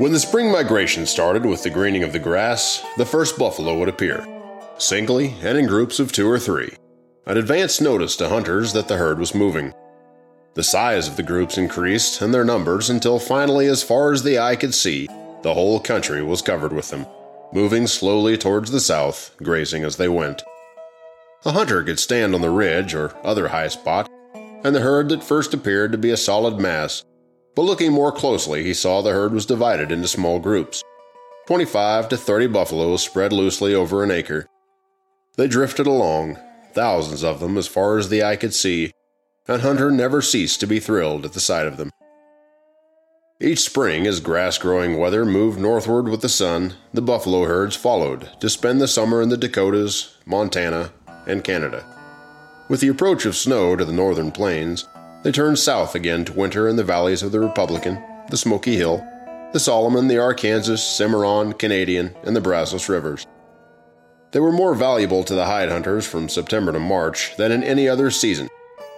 When the spring migration started with the greening of the grass, the first buffalo would appear, singly and in groups of two or three, an advance notice to hunters that the herd was moving. The size of the groups increased and their numbers until finally, as far as the eye could see, the whole country was covered with them, moving slowly towards the south, grazing as they went. A hunter could stand on the ridge or other high spot, and the herd that first appeared to be a solid mass, but looking more closely, he saw the herd was divided into small groups 25 to 30 buffaloes spread loosely over an acre. They drifted along, thousands of them as far as the eye could see, and Hunter never ceased to be thrilled at the sight of them. Each spring, as grass growing weather moved northward with the sun, the buffalo herds followed to spend the summer in the Dakotas, Montana, and Canada. With the approach of snow to the northern plains, they turned south again to winter in the valleys of the Republican, the Smoky Hill, the Solomon, the Arkansas, Cimarron, Canadian, and the Brazos rivers. They were more valuable to the hide hunters from September to March than in any other season,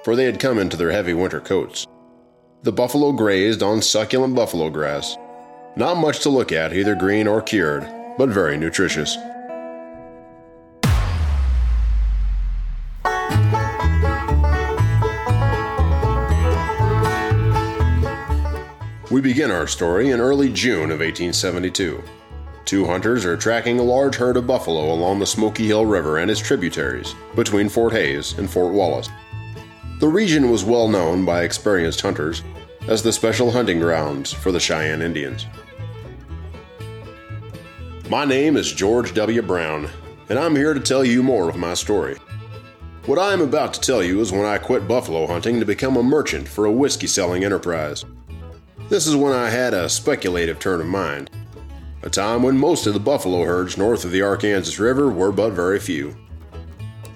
for they had come into their heavy winter coats. The buffalo grazed on succulent buffalo grass. Not much to look at, either green or cured, but very nutritious. We begin our story in early June of 1872. Two hunters are tracking a large herd of buffalo along the Smoky Hill River and its tributaries, between Fort Hays and Fort Wallace. The region was well known by experienced hunters as the special hunting grounds for the Cheyenne Indians. My name is George W. Brown, and I'm here to tell you more of my story. What I am about to tell you is when I quit buffalo hunting to become a merchant for a whiskey selling enterprise. This is when I had a speculative turn of mind, a time when most of the buffalo herds north of the Arkansas River were but very few.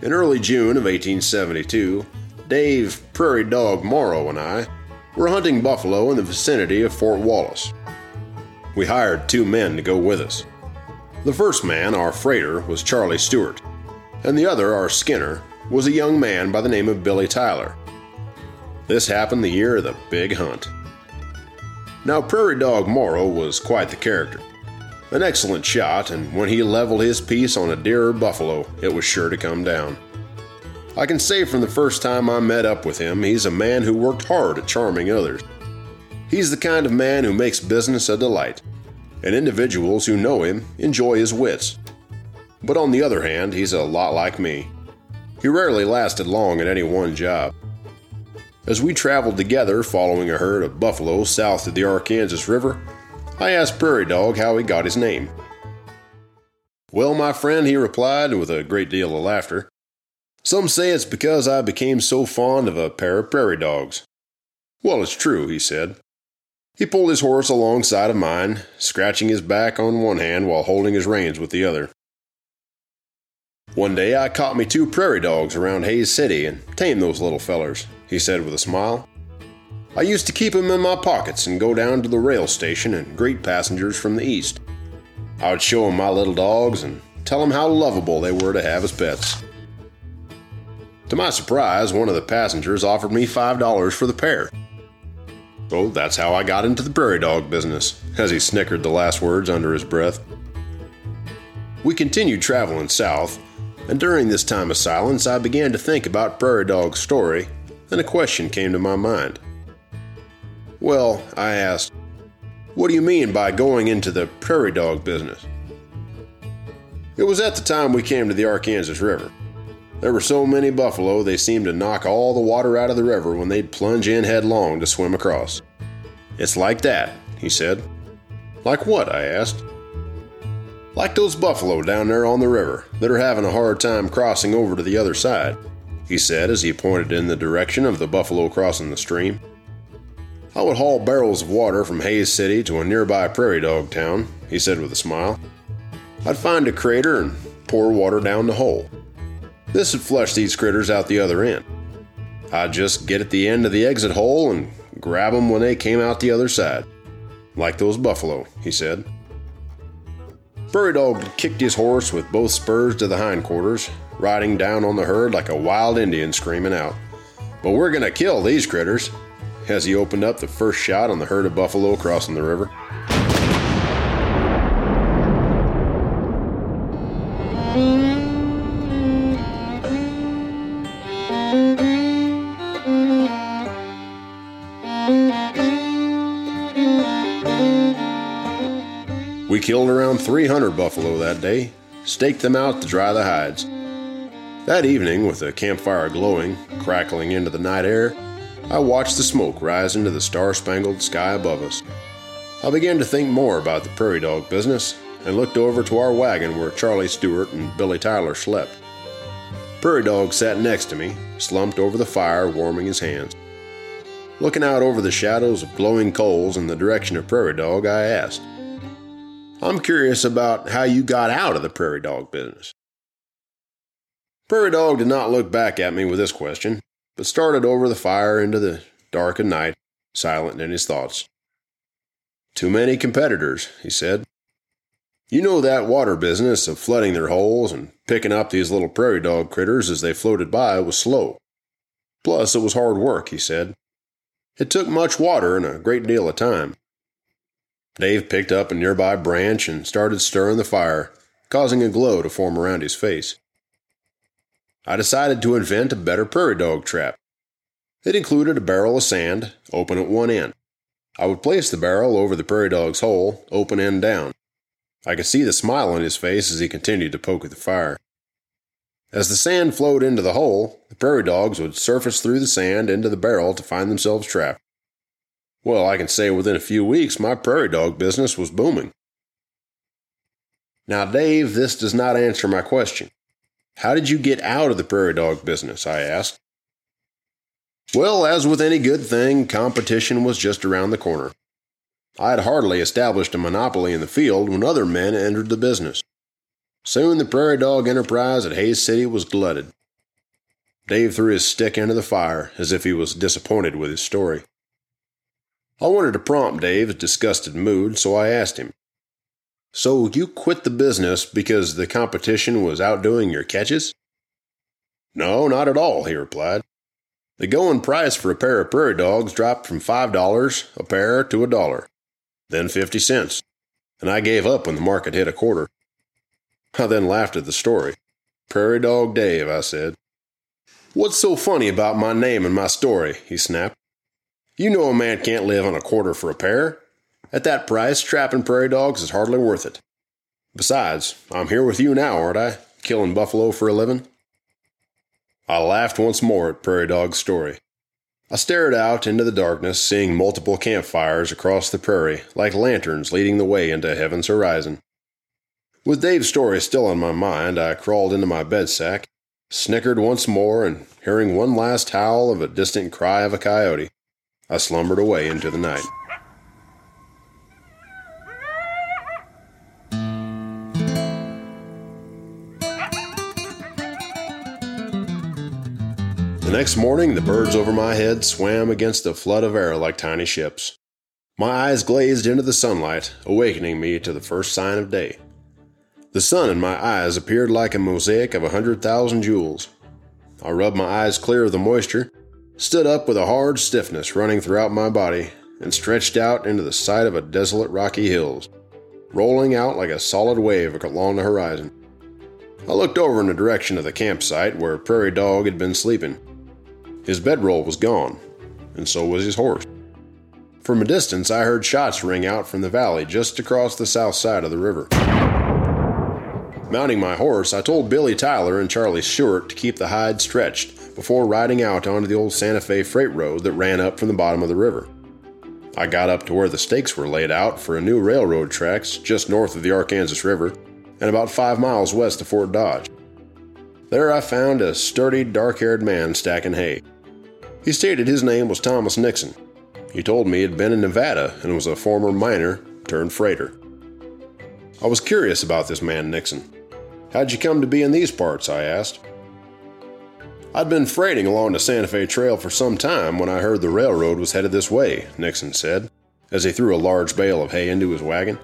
In early June of 1872, Dave Prairie Dog Morrow and I were hunting buffalo in the vicinity of Fort Wallace. We hired two men to go with us. The first man, our freighter, was Charlie Stewart, and the other, our skinner, was a young man by the name of Billy Tyler. This happened the year of the big hunt. Now, Prairie Dog Morrow was quite the character. An excellent shot, and when he leveled his piece on a deer or buffalo, it was sure to come down. I can say from the first time I met up with him, he's a man who worked hard at charming others. He's the kind of man who makes business a delight, and individuals who know him enjoy his wits. But on the other hand, he's a lot like me. He rarely lasted long at any one job. As we traveled together following a herd of buffalo south of the Arkansas River, I asked Prairie Dog how he got his name. Well, my friend, he replied with a great deal of laughter, some say it's because I became so fond of a pair of prairie dogs. Well, it's true, he said. He pulled his horse alongside of mine, scratching his back on one hand while holding his reins with the other. One day I caught me two prairie dogs around Hays City and tamed those little fellers he said with a smile. I used to keep them in my pockets and go down to the rail station and greet passengers from the east. I would show them my little dogs and tell them how lovable they were to have as pets. To my surprise, one of the passengers offered me $5 for the pair. So that's how I got into the prairie dog business, as he snickered the last words under his breath. We continued traveling south, and during this time of silence, I began to think about Prairie Dog's story then a question came to my mind. Well, I asked, what do you mean by going into the prairie dog business? It was at the time we came to the Arkansas River. There were so many buffalo they seemed to knock all the water out of the river when they'd plunge in headlong to swim across. It's like that, he said. Like what? I asked. Like those buffalo down there on the river that are having a hard time crossing over to the other side he said as he pointed in the direction of the buffalo crossing the stream. I would haul barrels of water from Hays City to a nearby prairie dog town, he said with a smile. I'd find a crater and pour water down the hole. This would flush these critters out the other end. I'd just get at the end of the exit hole and grab them when they came out the other side. Like those buffalo, he said. Prairie Dog kicked his horse with both spurs to the hindquarters, riding down on the herd like a wild Indian screaming out, But we're going to kill these critters, as he opened up the first shot on the herd of buffalo crossing the river. We killed around 300 buffalo that day, staked them out to dry the hides. That evening, with the campfire glowing, crackling into the night air, I watched the smoke rise into the star spangled sky above us. I began to think more about the prairie dog business and looked over to our wagon where Charlie Stewart and Billy Tyler slept. Prairie Dog sat next to me, slumped over the fire, warming his hands. Looking out over the shadows of glowing coals in the direction of Prairie Dog, I asked, I'm curious about how you got out of the prairie dog business. Prairie Dog did not look back at me with this question, but started over the fire into the darkened night, silent in his thoughts. Too many competitors, he said. You know that water business of flooding their holes and picking up these little prairie dog critters as they floated by was slow. Plus, it was hard work, he said. It took much water and a great deal of time. Dave picked up a nearby branch and started stirring the fire, causing a glow to form around his face. I decided to invent a better prairie dog trap. It included a barrel of sand, open at one end. I would place the barrel over the prairie dog's hole, open end down. I could see the smile on his face as he continued to poke at the fire. As the sand flowed into the hole, the prairie dogs would surface through the sand into the barrel to find themselves trapped. Well, I can say within a few weeks my prairie dog business was booming. Now, Dave, this does not answer my question. How did you get out of the prairie dog business? I asked. Well, as with any good thing, competition was just around the corner. I had hardly established a monopoly in the field when other men entered the business. Soon the prairie dog enterprise at Hays City was glutted. Dave threw his stick into the fire as if he was disappointed with his story. I wanted to prompt Dave's disgusted mood, so I asked him, so you quit the business because the competition was outdoing your catches? No, not at all, he replied. The going price for a pair of prairie dogs dropped from $5 a pair to a dollar, then 50 cents, and I gave up when the market hit a quarter. I then laughed at the story. Prairie Dog Dave, I said. What's so funny about my name and my story? he snapped. You know a man can't live on a quarter for a pair. At that price, trapping prairie dogs is hardly worth it. Besides, I'm here with you now, aren't I? Killing buffalo for a living? I laughed once more at Prairie Dog's story. I stared out into the darkness, seeing multiple campfires across the prairie, like lanterns leading the way into heaven's horizon. With Dave's story still on my mind, I crawled into my bed sack, snickered once more, and hearing one last howl of a distant cry of a coyote, I slumbered away into the night. The next morning, the birds over my head swam against a flood of air like tiny ships. My eyes glazed into the sunlight, awakening me to the first sign of day. The sun in my eyes appeared like a mosaic of a hundred thousand jewels. I rubbed my eyes clear of the moisture, stood up with a hard stiffness running throughout my body, and stretched out into the sight of a desolate rocky hills, rolling out like a solid wave along the horizon. I looked over in the direction of the campsite where Prairie Dog had been sleeping. His bedroll was gone, and so was his horse. From a distance, I heard shots ring out from the valley just across the south side of the river. Mounting my horse, I told Billy Tyler and Charlie Stewart to keep the hide stretched before riding out onto the old Santa Fe freight road that ran up from the bottom of the river. I got up to where the stakes were laid out for a new railroad tracks just north of the Arkansas River and about five miles west of Fort Dodge. There I found a sturdy, dark haired man stacking hay. He stated his name was Thomas Nixon. He told me he had been in Nevada and was a former miner turned freighter. I was curious about this man Nixon. How'd you come to be in these parts? I asked. I'd been freighting along the Santa Fe Trail for some time when I heard the railroad was headed this way, Nixon said, as he threw a large bale of hay into his wagon.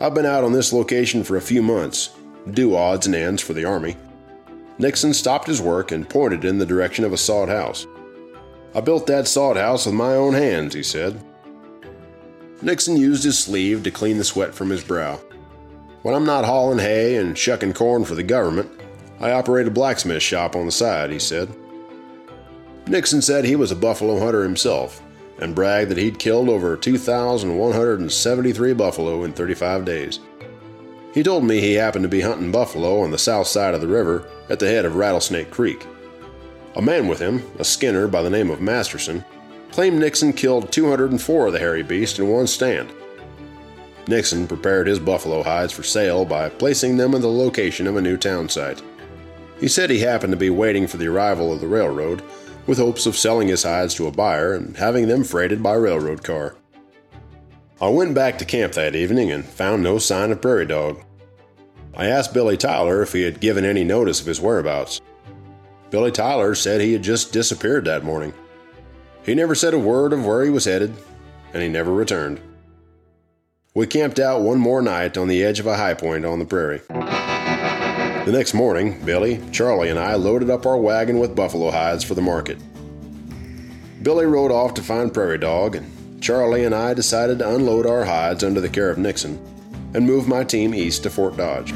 I've been out on this location for a few months, do odds and ends for the Army. Nixon stopped his work and pointed in the direction of a sod house. I built that sod house with my own hands, he said. Nixon used his sleeve to clean the sweat from his brow. When I'm not hauling hay and shucking corn for the government, I operate a blacksmith shop on the side, he said. Nixon said he was a buffalo hunter himself and bragged that he'd killed over 2,173 buffalo in 35 days. He told me he happened to be hunting buffalo on the south side of the river at the head of Rattlesnake Creek. A man with him, a skinner by the name of Masterson, claimed Nixon killed 204 of the hairy beast in one stand. Nixon prepared his buffalo hides for sale by placing them in the location of a new town site. He said he happened to be waiting for the arrival of the railroad with hopes of selling his hides to a buyer and having them freighted by railroad car. I went back to camp that evening and found no sign of Prairie Dog. I asked Billy Tyler if he had given any notice of his whereabouts. Billy Tyler said he had just disappeared that morning. He never said a word of where he was headed, and he never returned. We camped out one more night on the edge of a high point on the prairie. The next morning, Billy, Charlie, and I loaded up our wagon with buffalo hides for the market. Billy rode off to find Prairie Dog, and Charlie and I decided to unload our hides under the care of Nixon and move my team east to Fort Dodge.